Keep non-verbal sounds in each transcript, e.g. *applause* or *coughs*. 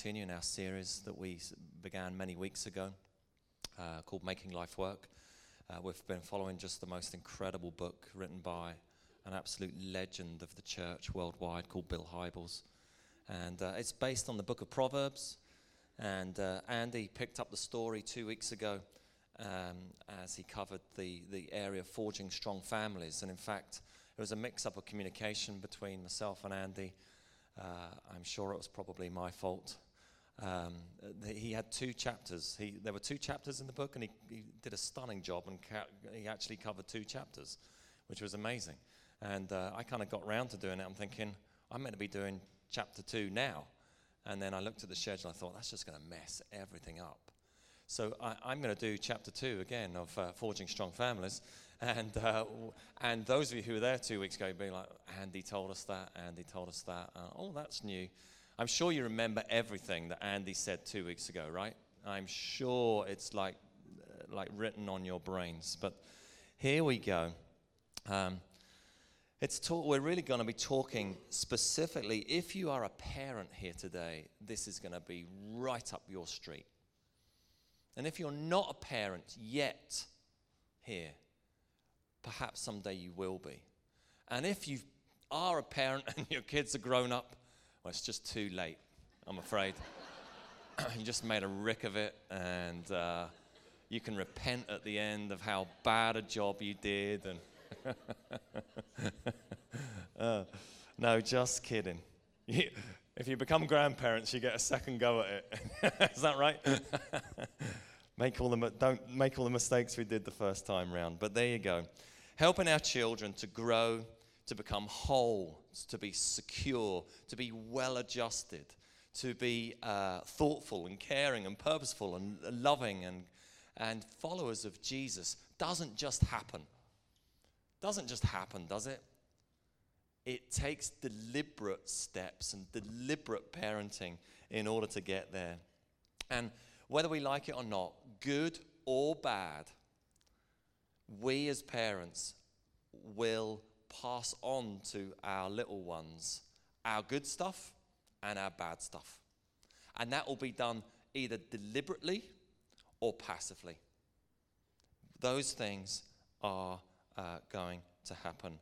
continue in our series that we began many weeks ago uh, called Making Life Work. Uh, we've been following just the most incredible book written by an absolute legend of the church worldwide called Bill Hybels. And uh, it's based on the book of Proverbs. And uh, Andy picked up the story two weeks ago um, as he covered the, the area of forging strong families. And in fact, it was a mix up of communication between myself and Andy. Uh, I'm sure it was probably my fault. Um, he had two chapters. He, there were two chapters in the book, and he, he did a stunning job, and ca- he actually covered two chapters, which was amazing. And uh, I kind of got round to doing it. I'm thinking, I'm meant to be doing chapter two now. And then I looked at the schedule, I thought, that's just going to mess everything up. So I, am going to do chapter two again of uh, Forging Strong Families. And, uh, and those of you who were there two weeks ago, be like, Andy told us that, Andy told us that. Uh, oh, that's new. I'm sure you remember everything that Andy said two weeks ago, right? I'm sure it's like, uh, like written on your brains. But here we go. Um, it's we're really going to be talking specifically. If you are a parent here today, this is going to be right up your street. And if you're not a parent yet here, perhaps someday you will be. And if you are a parent *laughs* and your kids are grown up, well, it's just too late, I'm afraid. *coughs* you just made a rick of it, and uh, you can repent at the end of how bad a job you did. And *laughs* uh, no, just kidding. If you become grandparents, you get a second go at it. *laughs* Is that right? *laughs* make all the don't make all the mistakes we did the first time round. But there you go. Helping our children to grow to become whole, to be secure, to be well adjusted, to be uh, thoughtful and caring and purposeful and loving and, and followers of Jesus doesn't just happen. Doesn't just happen, does it? It takes deliberate steps and deliberate parenting in order to get there. And whether we like it or not, good or bad, we as parents will pass on to our little ones our good stuff and our bad stuff. And that will be done either deliberately or passively. Those things are uh, going to happen.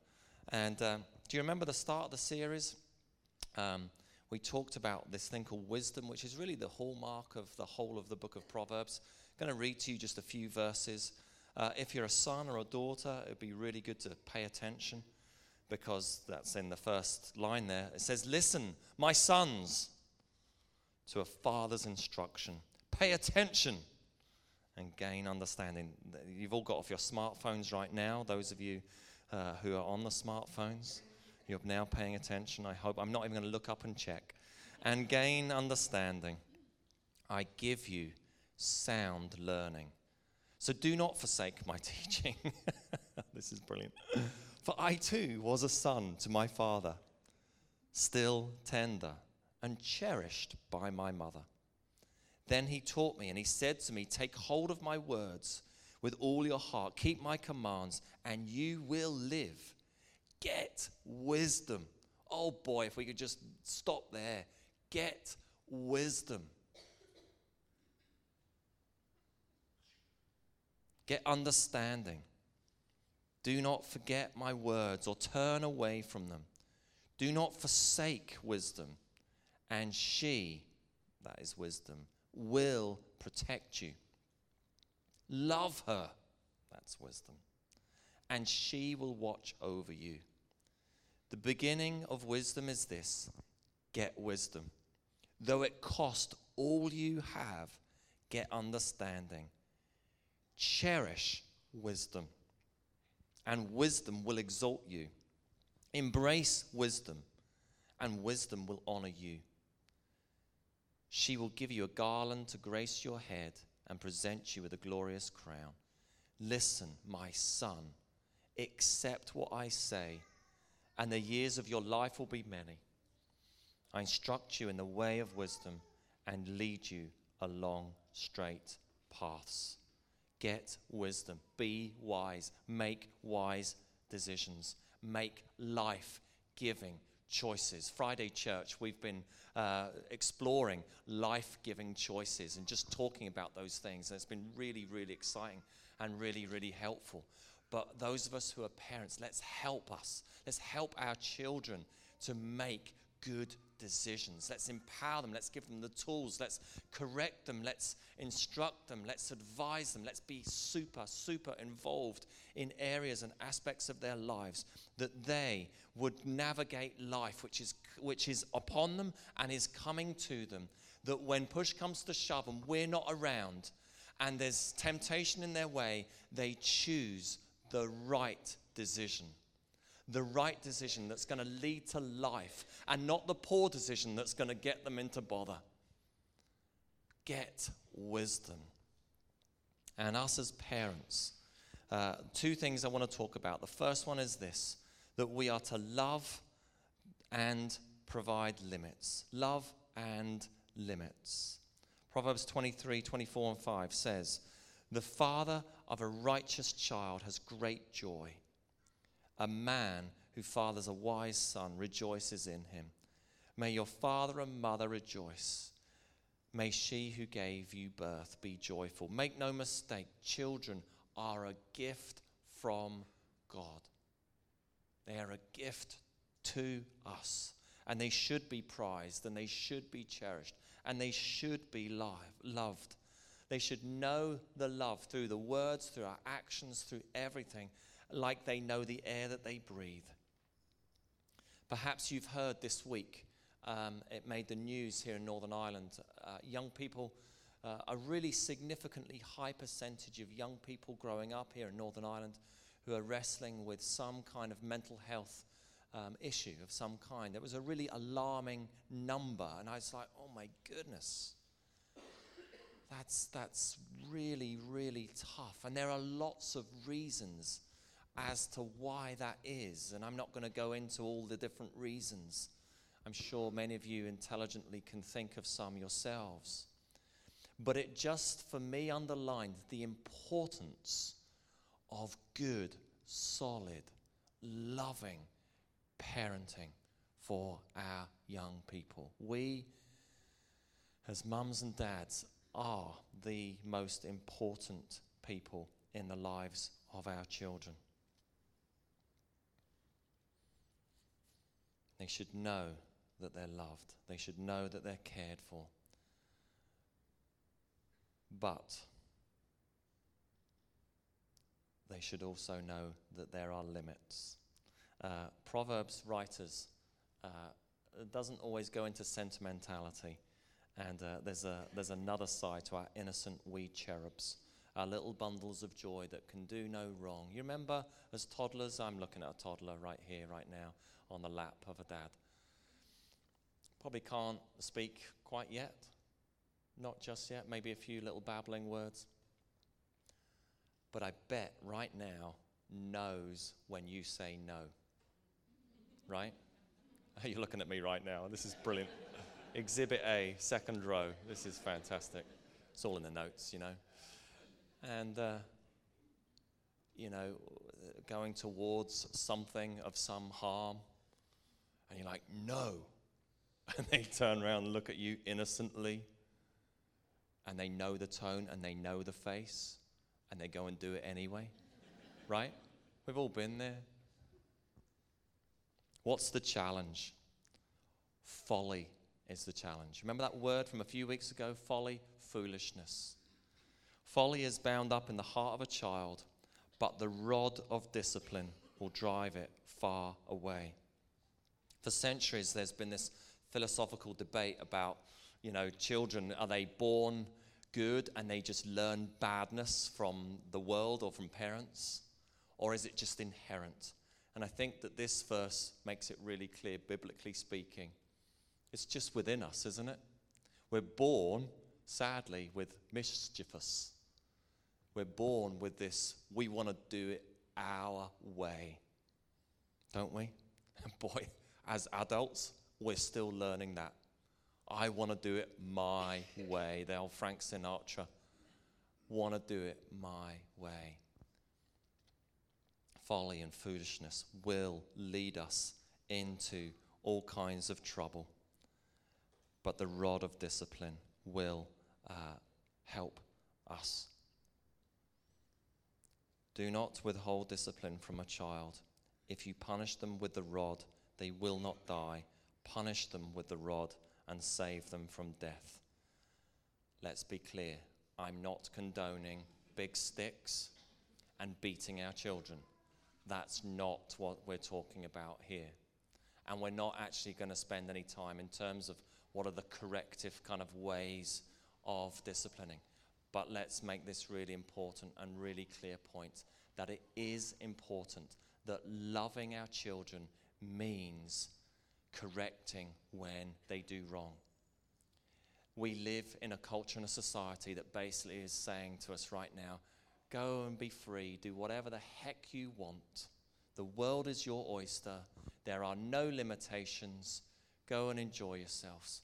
And um, do you remember the start of the series? Um, we talked about this thing called wisdom, which is really the hallmark of the whole of the book of Proverbs. I'm going to read to you just a few verses. Uh, if you're a son or a daughter, it would be really good to pay attention because that's in the first line there. It says, Listen, my sons, to a father's instruction. Pay attention and gain understanding. You've all got off your smartphones right now, those of you uh, who are on the smartphones. You're now paying attention. I hope. I'm not even going to look up and check. And gain understanding. I give you sound learning. So do not forsake my *laughs* teaching. *laughs* this is brilliant. For I too was a son to my father, still tender and cherished by my mother. Then he taught me, and he said to me, Take hold of my words with all your heart, keep my commands, and you will live. Get wisdom. Oh boy, if we could just stop there. Get wisdom. Get understanding. Do not forget my words or turn away from them. Do not forsake wisdom, and she, that is wisdom, will protect you. Love her, that's wisdom, and she will watch over you. The beginning of wisdom is this get wisdom. Though it cost all you have, get understanding. Cherish wisdom and wisdom will exalt you. Embrace wisdom, and wisdom will honor you. She will give you a garland to grace your head and present you with a glorious crown. Listen, my son, accept what I say, and the years of your life will be many. I instruct you in the way of wisdom and lead you along straight paths. Get wisdom. Be wise. Make wise decisions. Make life giving choices. Friday Church, we've been uh, exploring life giving choices and just talking about those things. And it's been really, really exciting and really, really helpful. But those of us who are parents, let's help us. Let's help our children to make good decisions. Let's empower them. Let's give them the tools. Let's correct them. Let's instruct them. Let's advise them. Let's be super, super involved in areas and aspects of their lives that they would navigate life, which is, which is upon them and is coming to them. That when push comes to shove and we're not around and there's temptation in their way, they choose the right decision the right decision that's going to lead to life and not the poor decision that's going to get them into bother. Get wisdom. And us as parents, uh, two things I want to talk about. The first one is this that we are to love and provide limits. Love and limits. Proverbs 23, 24, and 5 says, The father of a righteous child has great joy a man who fathers a wise son rejoices in him. May your father and mother rejoice. May she who gave you birth be joyful. Make no mistake, children are a gift from God. They are a gift to us. And they should be prized and they should be cherished and they should be loved. They should know the love through the words, through our actions, through everything like they know the air that they breathe. Perhaps you've heard this week, um, it made the news here in Northern Ireland. Uh, young people, uh, a really significantly high percentage of young people growing up here in Northern Ireland who are wrestling with some kind of mental health um, issue of some kind. It was a really alarming number, and I was like, oh my goodness. That's, that's really, really tough. And there are lots of reasons as to why that is. And I'm not going to go into all the different reasons. I'm sure many of you intelligently can think of some yourselves. But it just, for me, underlined the importance of good, solid, loving parenting for our young people. We, as mums and dads, are the most important people in the lives of our children. They should know that they're loved, they should know that they're cared for. But they should also know that there are limits. Uh, Proverbs writers uh, doesn't always go into sentimentality, and uh, there's, a, there's another side to our innocent wee cherubs, our little bundles of joy that can do no wrong. You remember as toddlers, I'm looking at a toddler right here, right now on the lap of a dad. Probably can't speak quite yet, not just yet, maybe a few little babbling words. But I bet right now knows when you say no. Right? *laughs* Are you looking at me right now? This is brilliant. *laughs* Exhibit A, second row. This is fantastic. It's all in the notes, you know. And, uh, you know, going towards something of some harm and you're like, no. *laughs* And they turn around and look at you innocently. And they know the tone and they know the face. And they go and do it anyway. *laughs* right? We've all been there. What's the challenge? Folly is the challenge. Remember that word from a few weeks ago? Folly, foolishness. Folly is bound up in the heart of a child, but the rod of discipline will drive it far away. For centuries, there's been this philosophical debate about, you know, children, are they born good and they just learn badness from the world or from parents? Or is it just inherent? And I think that this verse makes it really clear, biblically speaking. It's just within us, isn't it? We're born, sadly, with mischievous. We're born with this, we want to do it our way. Don't we? *laughs* Boy, as adults, we're still learning that. I want to do it my way. The old Frank Sinatra want to do it my way. Folly and foolishness will lead us into all kinds of trouble. But the rod of discipline will uh, help us. Do not withhold discipline from a child. If you punish them with the rod, they will not die. Punish them with the rod and save them from death. Let's be clear I'm not condoning big sticks and beating our children. That's not what we're talking about here. And we're not actually going to spend any time in terms of what are the corrective kind of ways of disciplining. But let's make this really important and really clear point that it is important that loving our children means correcting when they do wrong. We live in a culture and a society that basically is saying to us right now go and be free, do whatever the heck you want. The world is your oyster, there are no limitations. Go and enjoy yourselves.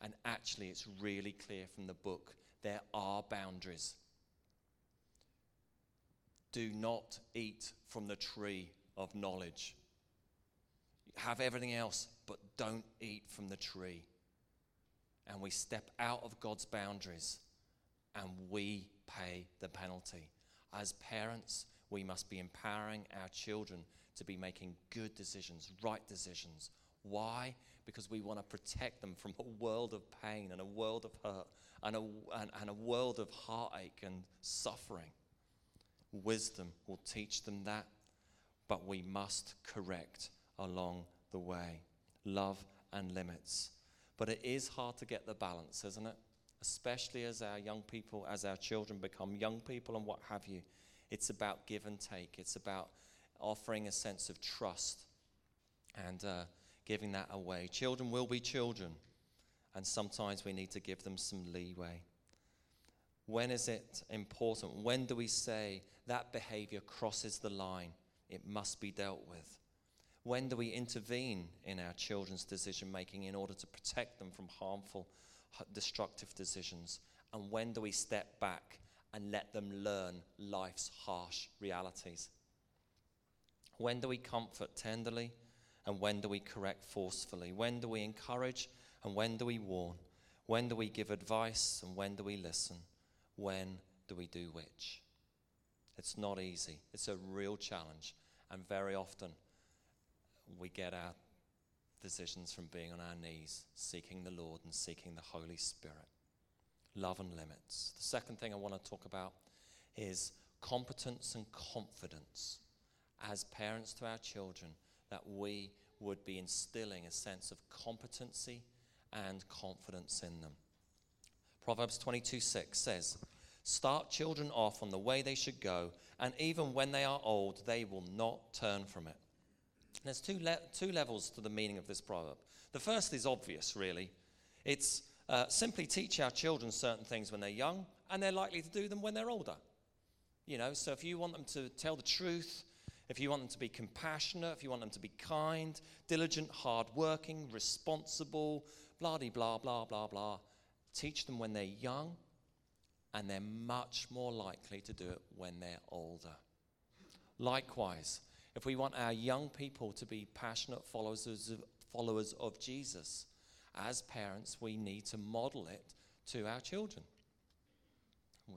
And actually, it's really clear from the book there are boundaries. Do not eat from the tree of knowledge. Have everything else, but don't eat from the tree. And we step out of God's boundaries and we pay the penalty. As parents, we must be empowering our children to be making good decisions, right decisions. Why? Because we want to protect them from a world of pain and a world of hurt and a, and, and a world of heartache and suffering. Wisdom will teach them that, but we must correct along the way. Love and limits. But it is hard to get the balance, isn't it? Especially as our young people, as our children become young people and what have you. It's about give and take. It's about offering a sense of trust and uh, giving that away. Children will be children, and sometimes we need to give them some leeway. When is it important? When do we say that behavior crosses the line? It must be dealt with. When do we intervene in our children's decision making in order to protect them from harmful, destructive decisions? And when do we step back and let them learn life's harsh realities? When do we comfort tenderly and when do we correct forcefully? When do we encourage and when do we warn? When do we give advice and when do we listen? When do we do which? It's not easy. It's a real challenge. And very often, we get our decisions from being on our knees, seeking the Lord and seeking the Holy Spirit. Love and limits. The second thing I want to talk about is competence and confidence as parents to our children, that we would be instilling a sense of competency and confidence in them. Proverbs 22 6 says, Start children off on the way they should go, and even when they are old, they will not turn from it. There's two, le- two levels to the meaning of this proverb. The first is obvious, really. It's uh, simply teach our children certain things when they're young, and they're likely to do them when they're older. You know, so if you want them to tell the truth, if you want them to be compassionate, if you want them to be kind, diligent, hardworking, responsible, blah, blah, blah, blah, blah, teach them when they're young, and they're much more likely to do it when they're older. Likewise, if we want our young people to be passionate followers of, followers of Jesus, as parents, we need to model it to our children.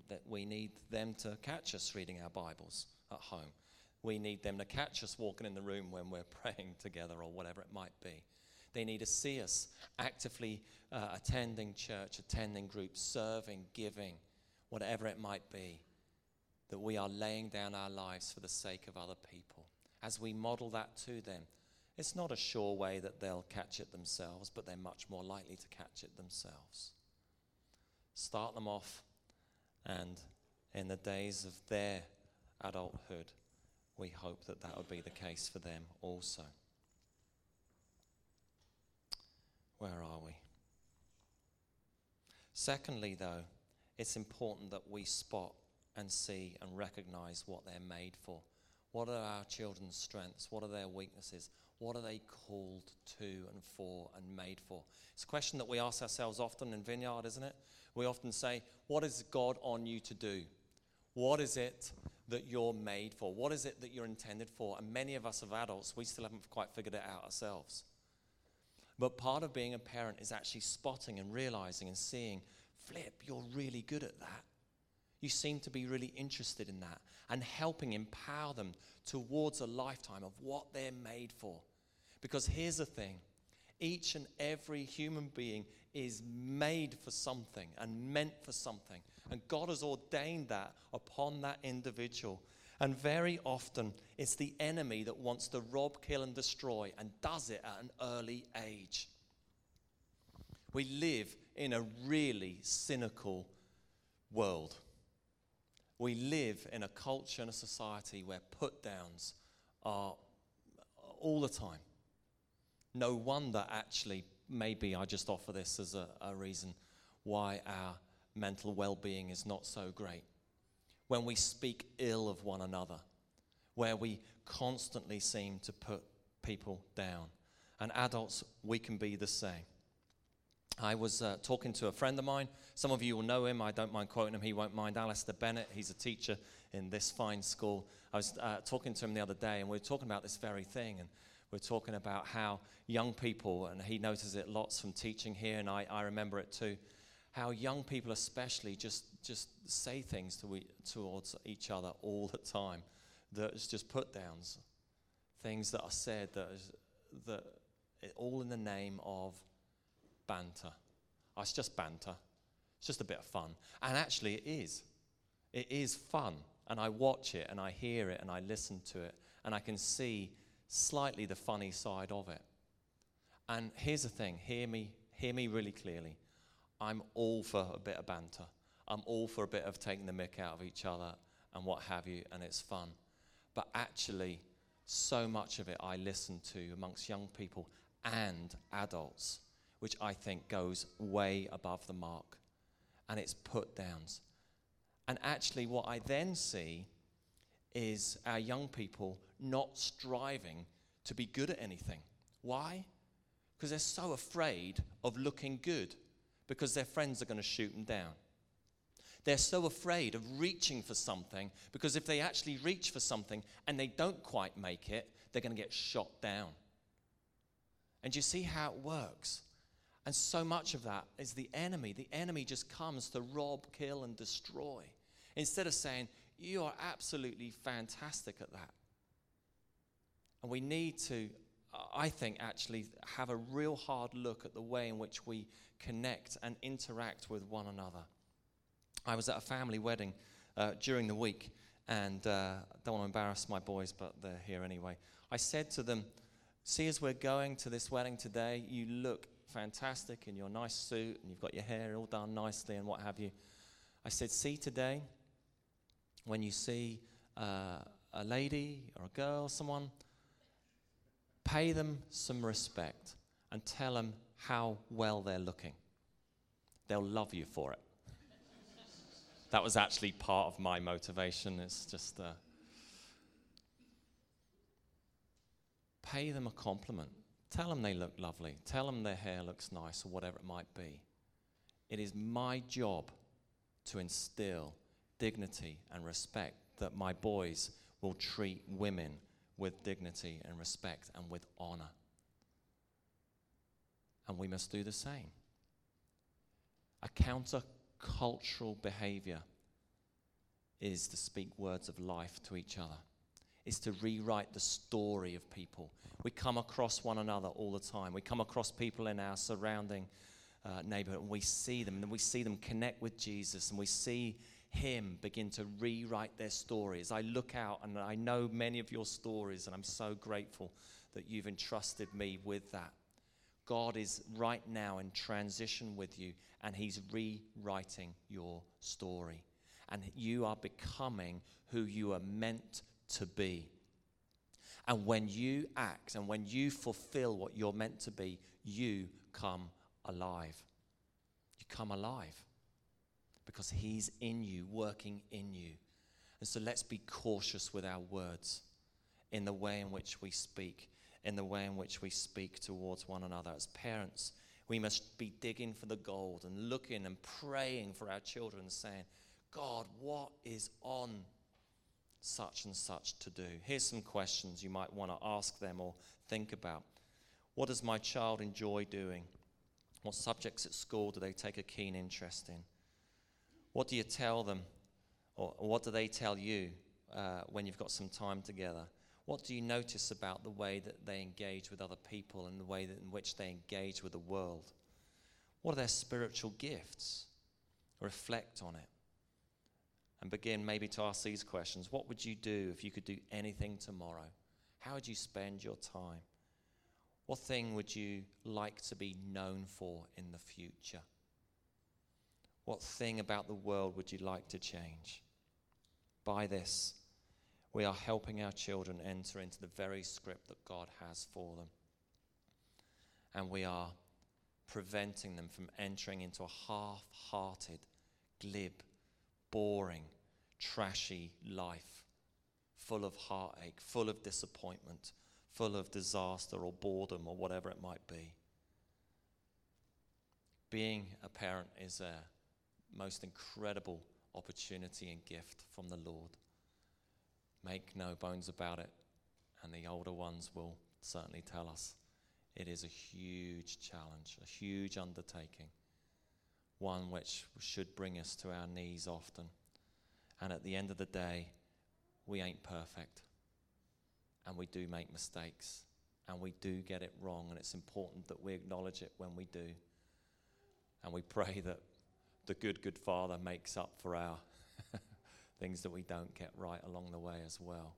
That we need them to catch us reading our Bibles at home. We need them to catch us walking in the room when we're *laughs* praying together or whatever it might be. They need to see us actively uh, attending church, attending groups, serving, giving, whatever it might be. That we are laying down our lives for the sake of other people as we model that to them, it's not a sure way that they'll catch it themselves, but they're much more likely to catch it themselves. Start them off, and in the days of their adulthood, we hope that that would be the case for them also. Where are we? Secondly, though, it's important that we spot and see and recognize what they're made for. What are our children's strengths? What are their weaknesses? What are they called to and for and made for? It's a question that we ask ourselves often in Vineyard, isn't it? We often say, What is God on you to do? What is it that you're made for? What is it that you're intended for? And many of us, of adults, we still haven't quite figured it out ourselves. But part of being a parent is actually spotting and realizing and seeing, Flip, you're really good at that. You seem to be really interested in that and helping empower them towards a lifetime of what they're made for. Because here's the thing each and every human being is made for something and meant for something. And God has ordained that upon that individual. And very often, it's the enemy that wants to rob, kill, and destroy, and does it at an early age. We live in a really cynical world. We live in a culture and a society where put downs are all the time. No wonder, actually, maybe I just offer this as a, a reason why our mental well being is not so great. When we speak ill of one another, where we constantly seem to put people down. And adults, we can be the same. I was uh, talking to a friend of mine. Some of you will know him. I don't mind quoting him. He won't mind. Alistair Bennett. He's a teacher in this fine school. I was uh, talking to him the other day, and we were talking about this very thing. And we we're talking about how young people, and he notices it lots from teaching here, and I, I remember it too, how young people especially just, just say things to we, towards each other all the time that is just put downs. Things that are said that is that all in the name of banter. Oh, it's just banter. It's just a bit of fun. And actually, it is. It is fun. And I watch it and I hear it and I listen to it and I can see slightly the funny side of it. And here's the thing hear me, hear me really clearly. I'm all for a bit of banter. I'm all for a bit of taking the mick out of each other and what have you, and it's fun. But actually, so much of it I listen to amongst young people and adults, which I think goes way above the mark. And it's put downs. And actually, what I then see is our young people not striving to be good at anything. Why? Because they're so afraid of looking good because their friends are going to shoot them down. They're so afraid of reaching for something because if they actually reach for something and they don't quite make it, they're going to get shot down. And you see how it works? And so much of that is the enemy. The enemy just comes to rob, kill, and destroy. Instead of saying, You are absolutely fantastic at that. And we need to, I think, actually have a real hard look at the way in which we connect and interact with one another. I was at a family wedding uh, during the week, and uh, I don't want to embarrass my boys, but they're here anyway. I said to them, See, as we're going to this wedding today, you look fantastic in your nice suit, and you've got your hair all done nicely, and what have you. I said, See, today, when you see uh, a lady or a girl, someone, pay them some respect and tell them how well they're looking. They'll love you for it. that was actually part of my motivation. It's just uh, pay them a compliment. Tell them they look lovely. Tell them their hair looks nice or whatever it might be. It is my job to instill dignity and respect that my boys will treat women with dignity and respect and with honor. And we must do the same. A counter-cultural behavior is to speak words of life to each other, is to rewrite the story of people. We come across one another all the time. We come across people in our surrounding uh, neighborhood and we see them and we see them connect with Jesus and we see him begin to rewrite their stories. I look out and I know many of your stories, and I'm so grateful that you've entrusted me with that. God is right now in transition with you, and He's rewriting your story. And you are becoming who you are meant to be. And when you act and when you fulfill what you're meant to be, you come alive. You come alive because He's in you, working in you. And so let's be cautious with our words in the way in which we speak, in the way in which we speak towards one another. As parents, we must be digging for the gold and looking and praying for our children, saying, God, what is on such and such to do? Here's some questions you might want to ask them or think about. What does my child enjoy doing? What subjects at school do they take a keen interest in? What do you tell them, or, what do they tell you uh, when you've got some time together? What do you notice about the way that they engage with other people and the way that in which they engage with the world? What are their spiritual gifts? Reflect on it and begin maybe to ask these questions. What would you do if you could do anything tomorrow? How would you spend your time? What thing would you like to be known for in the future? What thing about the world would you like to change? By this, we are helping our children enter into the very script that God has for them. And we are preventing them from entering into a half hearted, glib, boring, trashy life, full of heartache, full of disappointment, full of disaster or boredom or whatever it might be. Being a parent is a most incredible opportunity and gift from the Lord. Make no bones about it, and the older ones will certainly tell us it is a huge challenge, a huge undertaking, one which should bring us to our knees often. And at the end of the day, we ain't perfect. And we do make mistakes. And we do get it wrong. And it's important that we acknowledge it when we do. And we pray that the good, good Father makes up for our *laughs* things that we don't get right along the way as well.